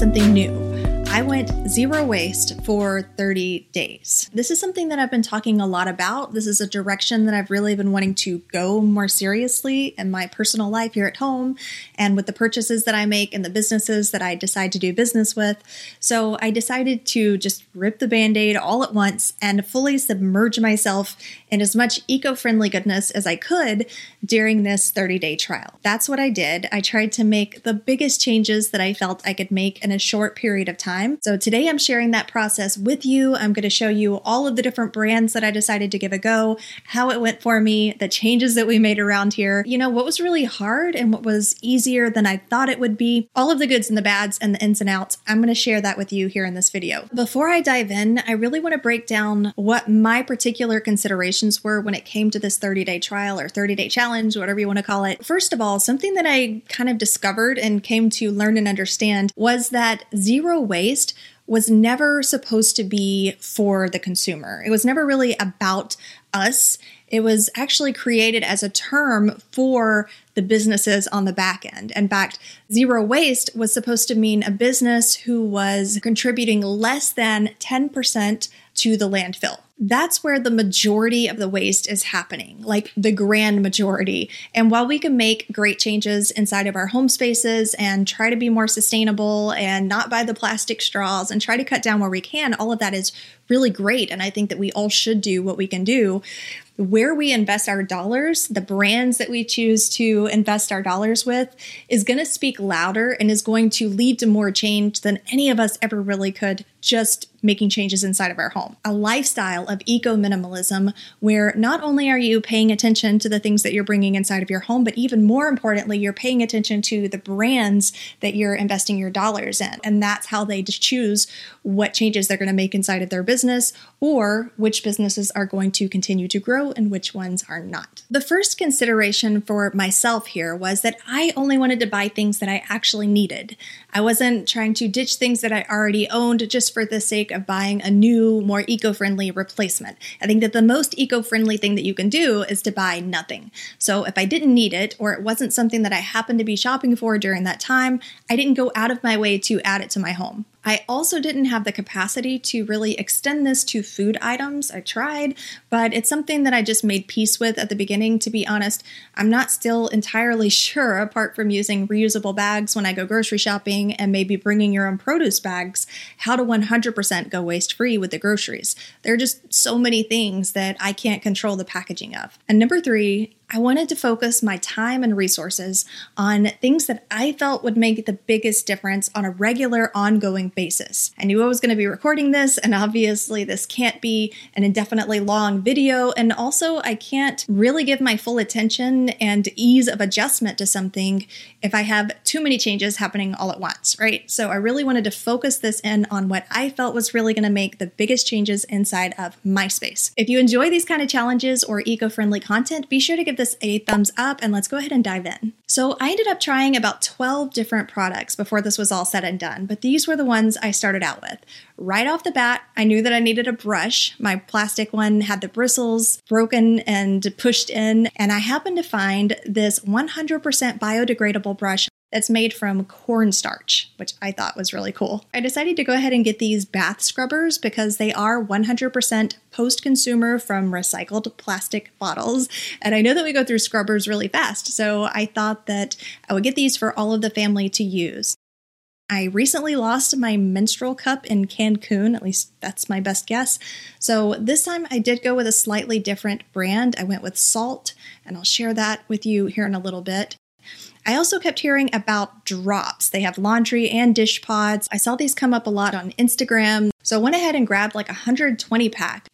Something new. Went zero waste for 30 days. This is something that I've been talking a lot about. This is a direction that I've really been wanting to go more seriously in my personal life here at home and with the purchases that I make and the businesses that I decide to do business with. So I decided to just rip the band aid all at once and fully submerge myself in as much eco friendly goodness as I could during this 30 day trial. That's what I did. I tried to make the biggest changes that I felt I could make in a short period of time time. So today I'm sharing that process with you. I'm going to show you all of the different brands that I decided to give a go, how it went for me, the changes that we made around here, you know, what was really hard and what was easier than I thought it would be, all of the goods and the bads and the ins and outs. I'm going to share that with you here in this video. Before I dive in, I really want to break down what my particular considerations were when it came to this 30 day trial or 30 day challenge, whatever you want to call it. First of all, something that I kind of discovered and came to learn and understand was that zero waste was never supposed to be for the consumer. It was never really about us. It was actually created as a term for the businesses on the back end. In fact, zero waste was supposed to mean a business who was contributing less than 10% to the landfill that's where the majority of the waste is happening, like the grand majority. And while we can make great changes inside of our home spaces and try to be more sustainable and not buy the plastic straws and try to cut down where we can, all of that is really great. And I think that we all should do what we can do where we invest our dollars, the brands that we choose to invest our dollars with, is going to speak louder and is going to lead to more change than any of us ever really could just making changes inside of our home. A lifestyle of eco minimalism where not only are you paying attention to the things that you're bringing inside of your home, but even more importantly, you're paying attention to the brands that you're investing your dollars in. And that's how they choose what changes they're going to make inside of their business or which businesses are going to continue to grow and which ones are not. The first consideration for myself here was that I only wanted to buy things that I actually needed. I wasn't trying to ditch things that I already owned just for the sake of buying a new, more eco friendly replacement. I think that the most eco friendly thing that you can do is to buy nothing. So if I didn't need it or it wasn't something that I happened to be shopping for during that time, I didn't go out of my way to add it to my home. I also didn't have the capacity to really extend this to food items. I tried, but it's something that I just made peace with at the beginning. To be honest, I'm not still entirely sure, apart from using reusable bags when I go grocery shopping and maybe bringing your own produce bags, how to 100% go waste free with the groceries. There are just so many things that I can't control the packaging of. And number three, I wanted to focus my time and resources on things that I felt would make the biggest difference on a regular, ongoing basis. I knew I was going to be recording this, and obviously, this can't be an indefinitely long video. And also, I can't really give my full attention and ease of adjustment to something if I have too many changes happening all at once, right? So, I really wanted to focus this in on what I felt was really going to make the biggest changes inside of my space. If you enjoy these kind of challenges or eco friendly content, be sure to give this a thumbs up and let's go ahead and dive in. So, I ended up trying about 12 different products before this was all said and done, but these were the ones I started out with. Right off the bat, I knew that I needed a brush. My plastic one had the bristles broken and pushed in, and I happened to find this 100% biodegradable brush that's made from cornstarch, which I thought was really cool. I decided to go ahead and get these bath scrubbers because they are 100% post consumer from recycled plastic bottles. And I know that we go through scrubbers really fast, so I thought that I would get these for all of the family to use. I recently lost my menstrual cup in Cancun, at least that's my best guess. So this time I did go with a slightly different brand. I went with Saalt, and I'll share that with you here in a little bit. I also kept hearing about Dropps. They have laundry and dish pods. I saw these come up a lot on Instagram. So I went ahead and grabbed like a 120 pack.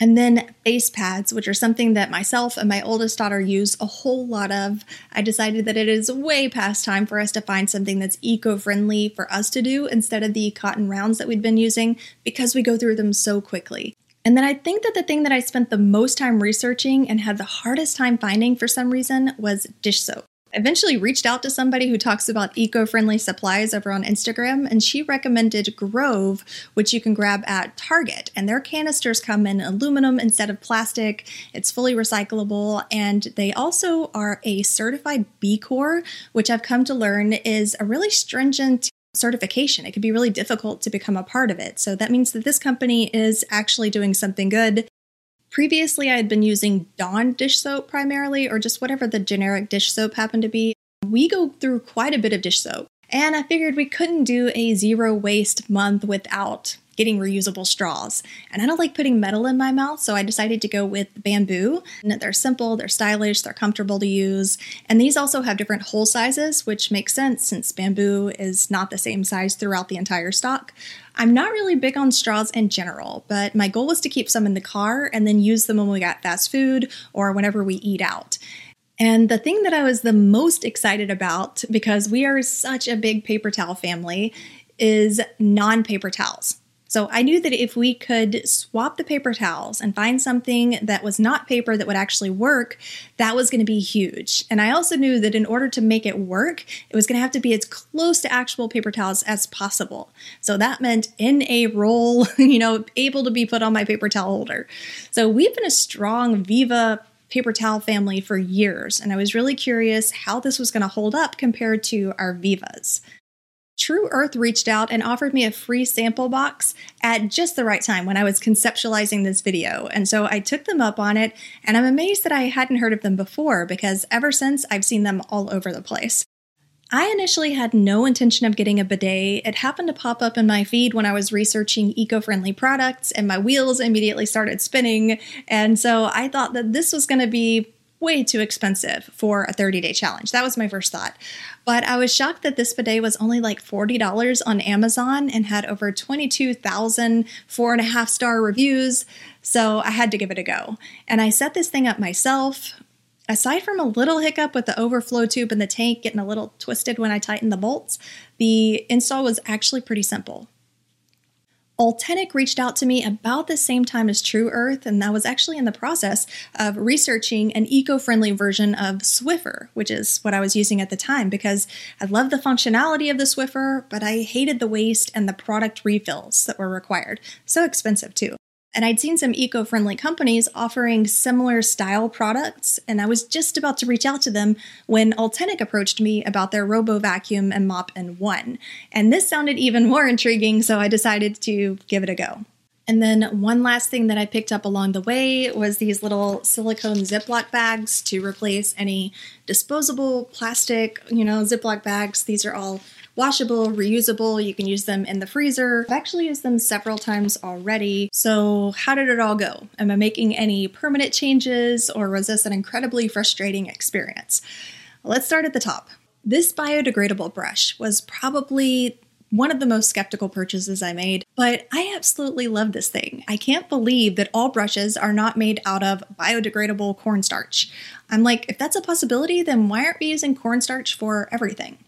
And then face pads, which are something that myself and my oldest daughter use a whole lot of. I decided that it is way past time for us to find something that's eco friendly for us to do instead of the cotton rounds that we'd been using because we go through them so quickly. And then I think that the thing that I spent the most time researching and had the hardest time finding for some reason was dish soap eventually reached out to somebody who talks about eco-friendly supplies over on Instagram and she recommended Grove which you can grab at Target. And their canisters come in aluminum instead of plastic. It's fully recyclable. And they also are a certified B Corp which I've come to learn is a really stringent certification. It can be really difficult to become a part of it. So that means that this company is actually doing something good Previously, I had been using Dawn dish soap primarily, or just whatever the generic dish soap happened to be. We go through quite a bit of dish soap, and I figured we couldn't do a zero waste month without getting reusable straws. And I don't like putting metal in my mouth, so I decided to go with bamboo. And they're simple, they're stylish, they're comfortable to use. And these also have different hole sizes, which makes sense since bamboo is not the same size throughout the entire stock. I'm not really big on straws in general, but my goal was to keep some in the car and then use them when we got fast food or whenever we eat out. And the thing that I was the most excited about, because we are such a big paper towel family, is non paper towels. So I knew that if we could swap the paper towels and find something that was not paper that would actually work, that was going to be huge. And I also knew that in order to make it work, it was going to have to be as close to actual paper towels as possible. So that meant in a roll, you know, able to be put on my paper towel holder. So we've been a strong Viva paper towel family for years, and I was really curious how this was going to hold up compared to our Vivas. Tru Earth reached out and offered me a free sample box at just the right time when I was conceptualizing this video. And so I took them up on it, and I'm amazed that I hadn't heard of them before because ever since I've seen them all over the place. I initially had no intention of getting a bidet. It happened to pop up in my feed when I was researching eco friendly products, and my wheels immediately started spinning. And so I thought that this was going to be way too expensive for a 30 day challenge. That was my first thought. But I was shocked that this bidet was only like $40 on Amazon and had over 22,000 four and a half star reviews. So I had to give it a go. And I set this thing up myself. Aside from a little hiccup with the overflow tube in the tank getting a little twisted when I tightened the bolts, the install was actually pretty simple. Ultenic reached out to me about the same time as Tru Earth, and I was actually in the process of researching an eco friendly version of Swiffer, which is what I was using at the time because I love the functionality of the Swiffer, but I hated the waste and the product refills that were required. So expensive, too. And I'd seen some eco friendly companies offering similar style products, and I was just about to reach out to them when Ultenic approached me about their Robo Vacuum and Mop in One. And this sounded even more intriguing, so I decided to give it a go. And then one last thing that I picked up along the way was these little silicone Ziploc bags to replace any disposable plastic, you know, Ziploc bags. These are all washable, reusable. You can use them in the freezer. I've actually used them several times already. So, how did it all go? Am I making any permanent changes or was this an incredibly frustrating experience? Let's start at the top. This biodegradable brush was probably one of the most skeptical purchases I made, but I absolutely love this thing. I can't believe that all brushes are not made out of biodegradable cornstarch. I'm like, if that's a possibility, then why aren't we using cornstarch for everything?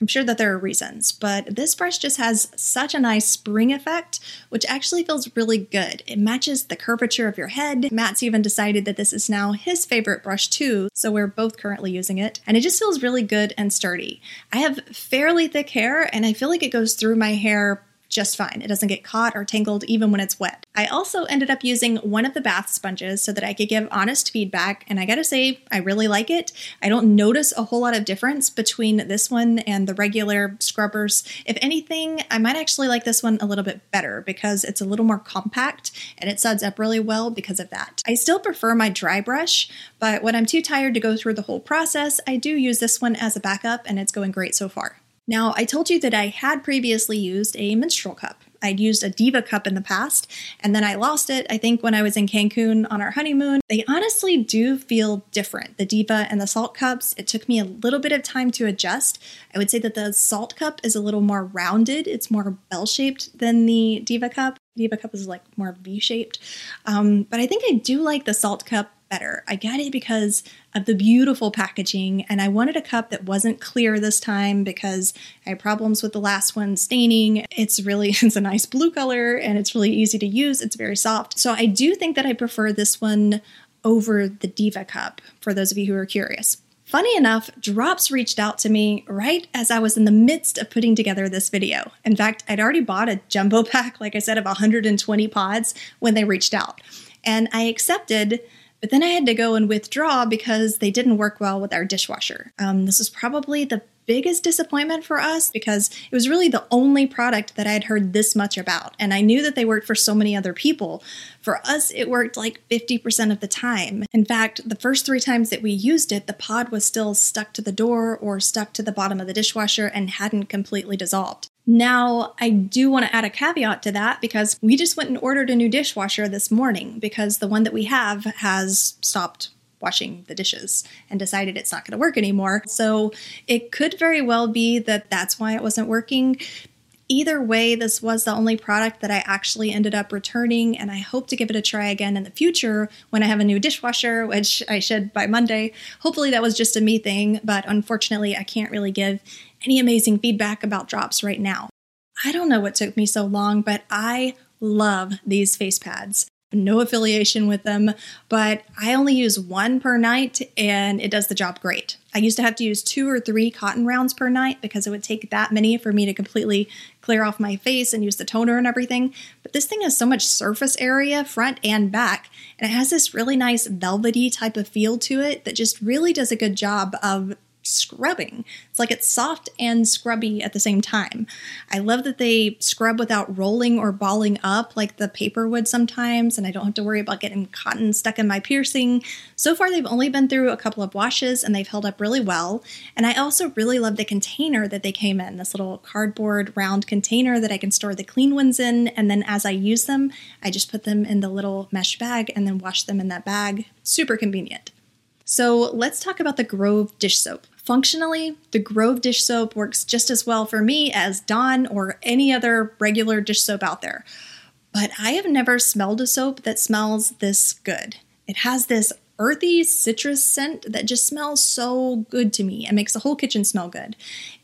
I'm sure that there are reasons, but this brush just has such a nice spring effect, which actually feels really good. It matches the curvature of your head. Matt's even decided that this is now his favorite brush too, so we're both currently using it, and it just feels really good and sturdy. I have fairly thick hair, and I feel like it goes through my hair just fine. It doesn't get caught or tangled even when it's wet. I also ended up using one of the bath sponges so that I could give honest feedback, and I gotta say, I really like it. I don't notice a whole lot of difference between this one and the regular scrubbers. If anything, I might actually like this one a little bit better because it's a little more compact and it suds up really well because of that. I still prefer my dry brush, but when I'm too tired to go through the whole process, I do use this one as a backup and it's going great so far. Now, I told you that I had previously used a menstrual cup, I'd used a Diva cup in the past, and then I lost it, I think, when I was in Cancun on our honeymoon. They honestly do feel different, the Diva and the Saalt cups. It took me a little bit of time to adjust. I would say that the Saalt cup is a little more rounded, it's more bell shaped than the Diva cup. Diva cup is like more V shaped. Um, but I think I do like the Saalt cup better. I got it because of the beautiful packaging, and I wanted a cup that wasn't clear this time because I had problems with the last one staining. It's really it's a nice blue color and it's really easy to use. It's very soft. So I do think that I prefer this one over the Diva cup for those of you who are curious. Funny enough, Dropps reached out to me right as I was in the midst of putting together this video. In fact, I'd already bought a jumbo pack, like I said, of 120 pods when they reached out. And I accepted but then I had to go and withdraw because they didn't work well with our dishwasher. Um, this was probably the biggest disappointment for us because it was really the only product that I had heard this much about. And I knew that they worked for so many other people. For us, it worked like 50% of the time. In fact, the first three times that we used it, the pod was still stuck to the door or stuck to the bottom of the dishwasher and hadn't completely dissolved. Now, I do want to add a caveat to that because we just went and ordered a new dishwasher this morning because the one that we have has stopped washing the dishes and decided it's not going to work anymore. So it could very well be that that's why it wasn't working. Either way, this was the only product that I actually ended up returning, and I hope to give it a try again in the future when I have a new dishwasher, which I should by Monday. Hopefully, that was just a me thing, but unfortunately, I can't really give any amazing feedback about Dropps right now. I don't know what took me so long, but I love these face pads. No affiliation with them, but I only use one per night and it does the job great. I used to have to use two or three cotton rounds per night because it would take that many for me to completely clear off my face and use the toner and everything. But this thing has so much surface area, front and back, and it has this really nice velvety type of feel to it that just really does a good job of scrubbing. It's like it's soft and scrubby at the same time. I love that they scrub without rolling or balling up like the paper would sometimes, and I don't have to worry about getting cotton stuck in my piercing. So far, they've only been through a couple of washes and they've held up really well. And I also really love the container that they came in this little cardboard round container that I can store the clean ones in. And then as I use them, I just put them in the little mesh bag and then wash them in that bag. Super convenient. So let's talk about the Grove dish soap. Functionally, the Grove dish soap works just as well for me as Dawn or any other regular dish soap out there. But I have never smelled a soap that smells this good. It has this earthy citrus scent that just smells so good to me and makes the whole kitchen smell good.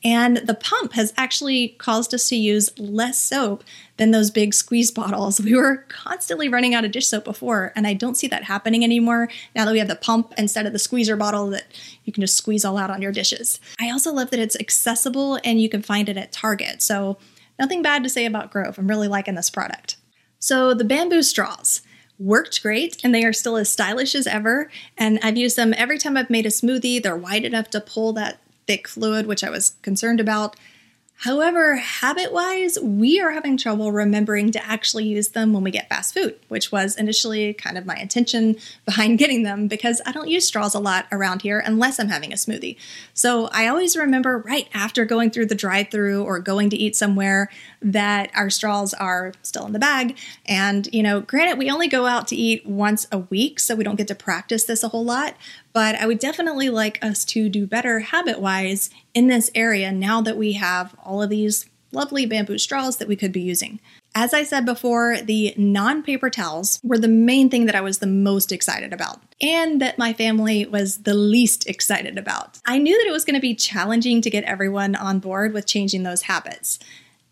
And the pump has actually caused us to use less soap than those big squeeze bottles. We were constantly running out of dish soap before, and I don't see that happening anymore now that we have the pump instead of the squeezer bottle that you can just squeeze all out on your dishes. I also love that it's accessible and you can find it at Target. So, nothing bad to say about Grove. I'm really liking this product. So, the bamboo straws worked great and they are still as stylish as ever. And I've used them every time I've made a smoothie. They're wide enough to pull that thick fluid, which I was concerned about. However, habit wise, we are having trouble remembering to actually use them when we get fast food, which was initially kind of my intention behind getting them because I don't use straws a lot around here unless I'm having a smoothie. So I always remember right after going through the drive through or going to eat somewhere that our straws are still in the bag. And, you know, granted, we only go out to eat once a week, so we don't get to practice this a whole lot, but I would definitely like us to do better habit wise in this area now that we have all of these lovely bamboo straws that we could be using. As I said before, the non paper towels were the main thing that I was the most excited about, and that my family was the least excited about. I knew that it was going to be challenging to get everyone on board with changing those habits,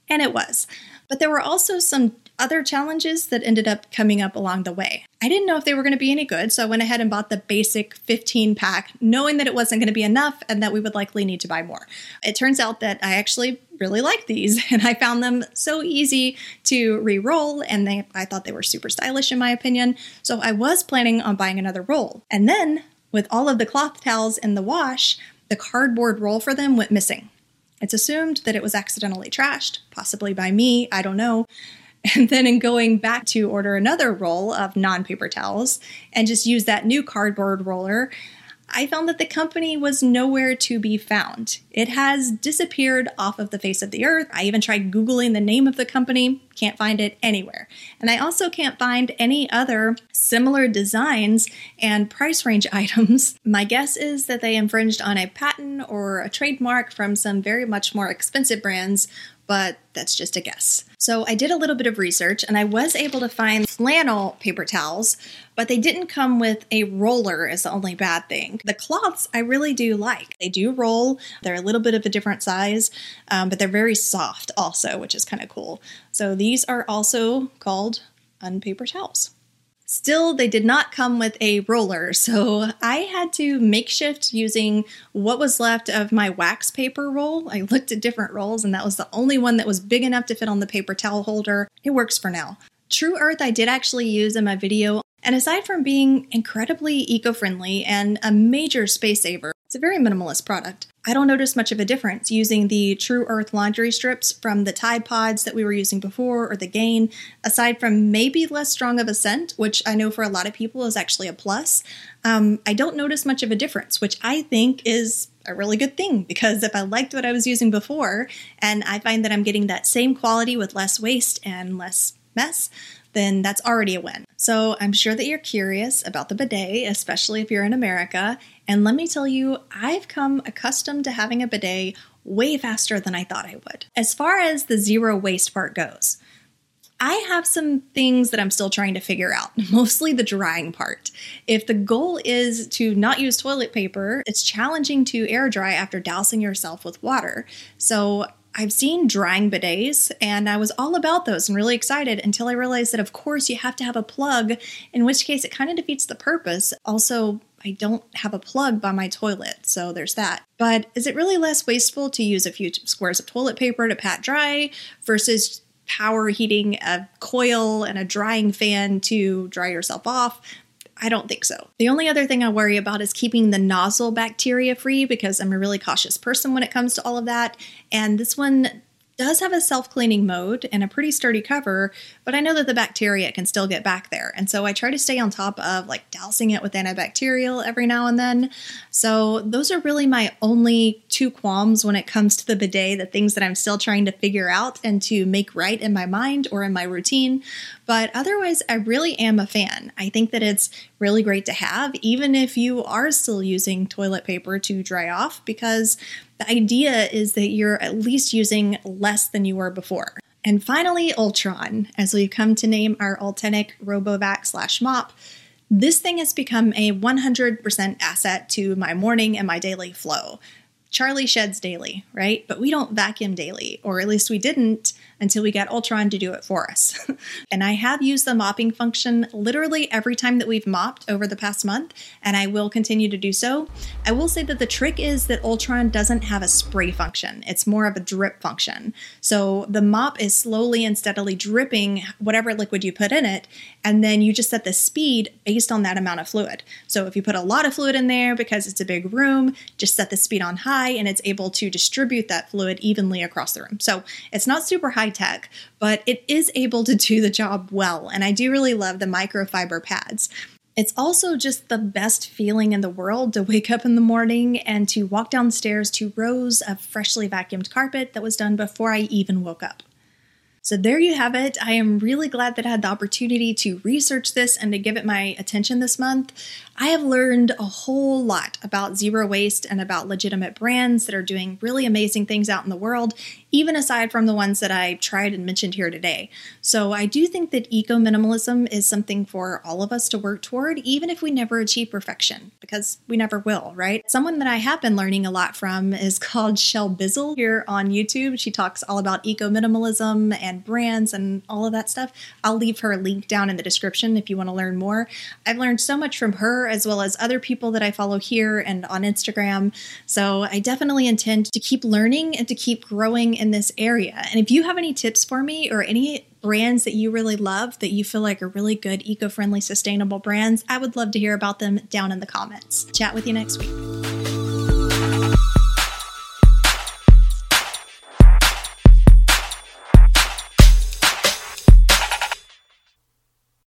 and it was. But there were also some other challenges that ended up coming up along the way. I didn't know if they were going to be any good, so I went ahead and bought the basic 15 pack, knowing that it wasn't going to be enough and that we would likely need to buy more. It turns out that I actually really like these and I found them so easy to re-roll and they I thought they were super stylish in my opinion. So I was planning on buying another roll. And then with all of the cloth towels in the wash, the cardboard roll for them went missing. It's assumed that it was accidentally trashed, possibly by me, I don't know. And then in going back to order another roll of non paper towels and just use that new cardboard roller, I found that the company was nowhere to be found. It has disappeared off of the face of the earth. I even tried Googling the name of the company, can't find it anywhere. And I also can't find any other similar designs and price range items. My guess is that they infringed on a patent or a trademark from some very much more expensive brands but that's just a guess. So I did a little bit of research and I was able to find flannel paper towels, but they didn't come with a roller, is the only bad thing. The cloths I really do like. They do roll, they're a little bit of a different size, um, but they're very soft also, which is kind of cool. So these are also called unpaper towels. Still, they did not come with a roller, so I had to makeshift using what was left of my wax paper roll. I looked at different rolls, and that was the only one that was big enough to fit on the paper towel holder. It works for now. Tru Earth, I did actually use in my video, and aside from being incredibly eco friendly and a major space saver, it's a very minimalist product. I don't notice much of a difference using the Tru Earth laundry strips from the Tide Pods that we were using before or the Gain, aside from maybe less strong of a scent, which I know for a lot of people is actually a plus. Um, I don't notice much of a difference, which I think is a really good thing because if I liked what I was using before and I find that I'm getting that same quality with less waste and less mess, then that's already a win. So I'm sure that you're curious about the bidet, especially if you're in America. And let me tell you, I've come accustomed to having a bidet way faster than I thought I would. As far as the zero waste part goes, I have some things that I'm still trying to figure out, mostly the drying part. If the goal is to not use toilet paper, it's challenging to air dry after dousing yourself with water. So I've seen drying bidets and I was all about those and really excited until I realized that, of course, you have to have a plug, in which case it kind of defeats the purpose. Also, I don't have a plug by my toilet, so there's that. But is it really less wasteful to use a few squares of toilet paper to pat dry versus power heating a coil and a drying fan to dry yourself off? I don't think so. The only other thing I worry about is keeping the nozzle bacteria free because I'm a really cautious person when it comes to all of that. And this one does have a self cleaning mode and a pretty sturdy cover, but I know that the bacteria can still get back there. And so I try to stay on top of like dousing it with antibacterial every now and then. So those are really my only two qualms when it comes to the bidet, the things that I'm still trying to figure out and to make right in my mind or in my routine. But otherwise, I really am a fan. I think that it's really great to have, even if you are still using toilet paper to dry off, because the idea is that you're at least using less than you were before. And finally, Ultron, as we come to name our Ultenic RoboVac slash mop. This thing has become a 100% asset to my morning and my daily flow. Charlie sheds daily, right? But we don't vacuum daily, or at least we didn't until we got Ultron to do it for us. and I have used the mopping function literally every time that we've mopped over the past month, and I will continue to do so. I will say that the trick is that Ultron doesn't have a spray function, it's more of a drip function. So the mop is slowly and steadily dripping whatever liquid you put in it, and then you just set the speed based on that amount of fluid. So if you put a lot of fluid in there because it's a big room, just set the speed on high and it's able to distribute that fluid evenly across the room. So it's not super high tech, but it is able to do the job well. And I do really love the microfiber pads. It's also just the best feeling in the world to wake up in the morning and to walk downstairs to rows of freshly vacuumed carpet that was done before I even woke up. So there you have it. I am really glad that I had the opportunity to research this and to give it my attention this month. I have learned a whole lot about zero waste and about legitimate brands that are doing really amazing things out in the world, even aside from the ones that I tried and mentioned here today. So I do think that eco minimalism is something for all of us to work toward, even if we never achieve perfection, because we never will, right? Someone that I have been learning a lot from is called Shelbizleee here on YouTube. She talks all about eco minimalism and brands and all of that stuff. I'll leave her link down in the description if you want to learn more. I've learned so much from her as well as other people that I follow here and on Instagram. So I definitely intend to keep learning and to keep growing in this area. And if you have any tips for me or any brands that you really love that you feel like are really good, eco friendly, sustainable brands, I would love to hear about them down in the comments. Chat with you next week.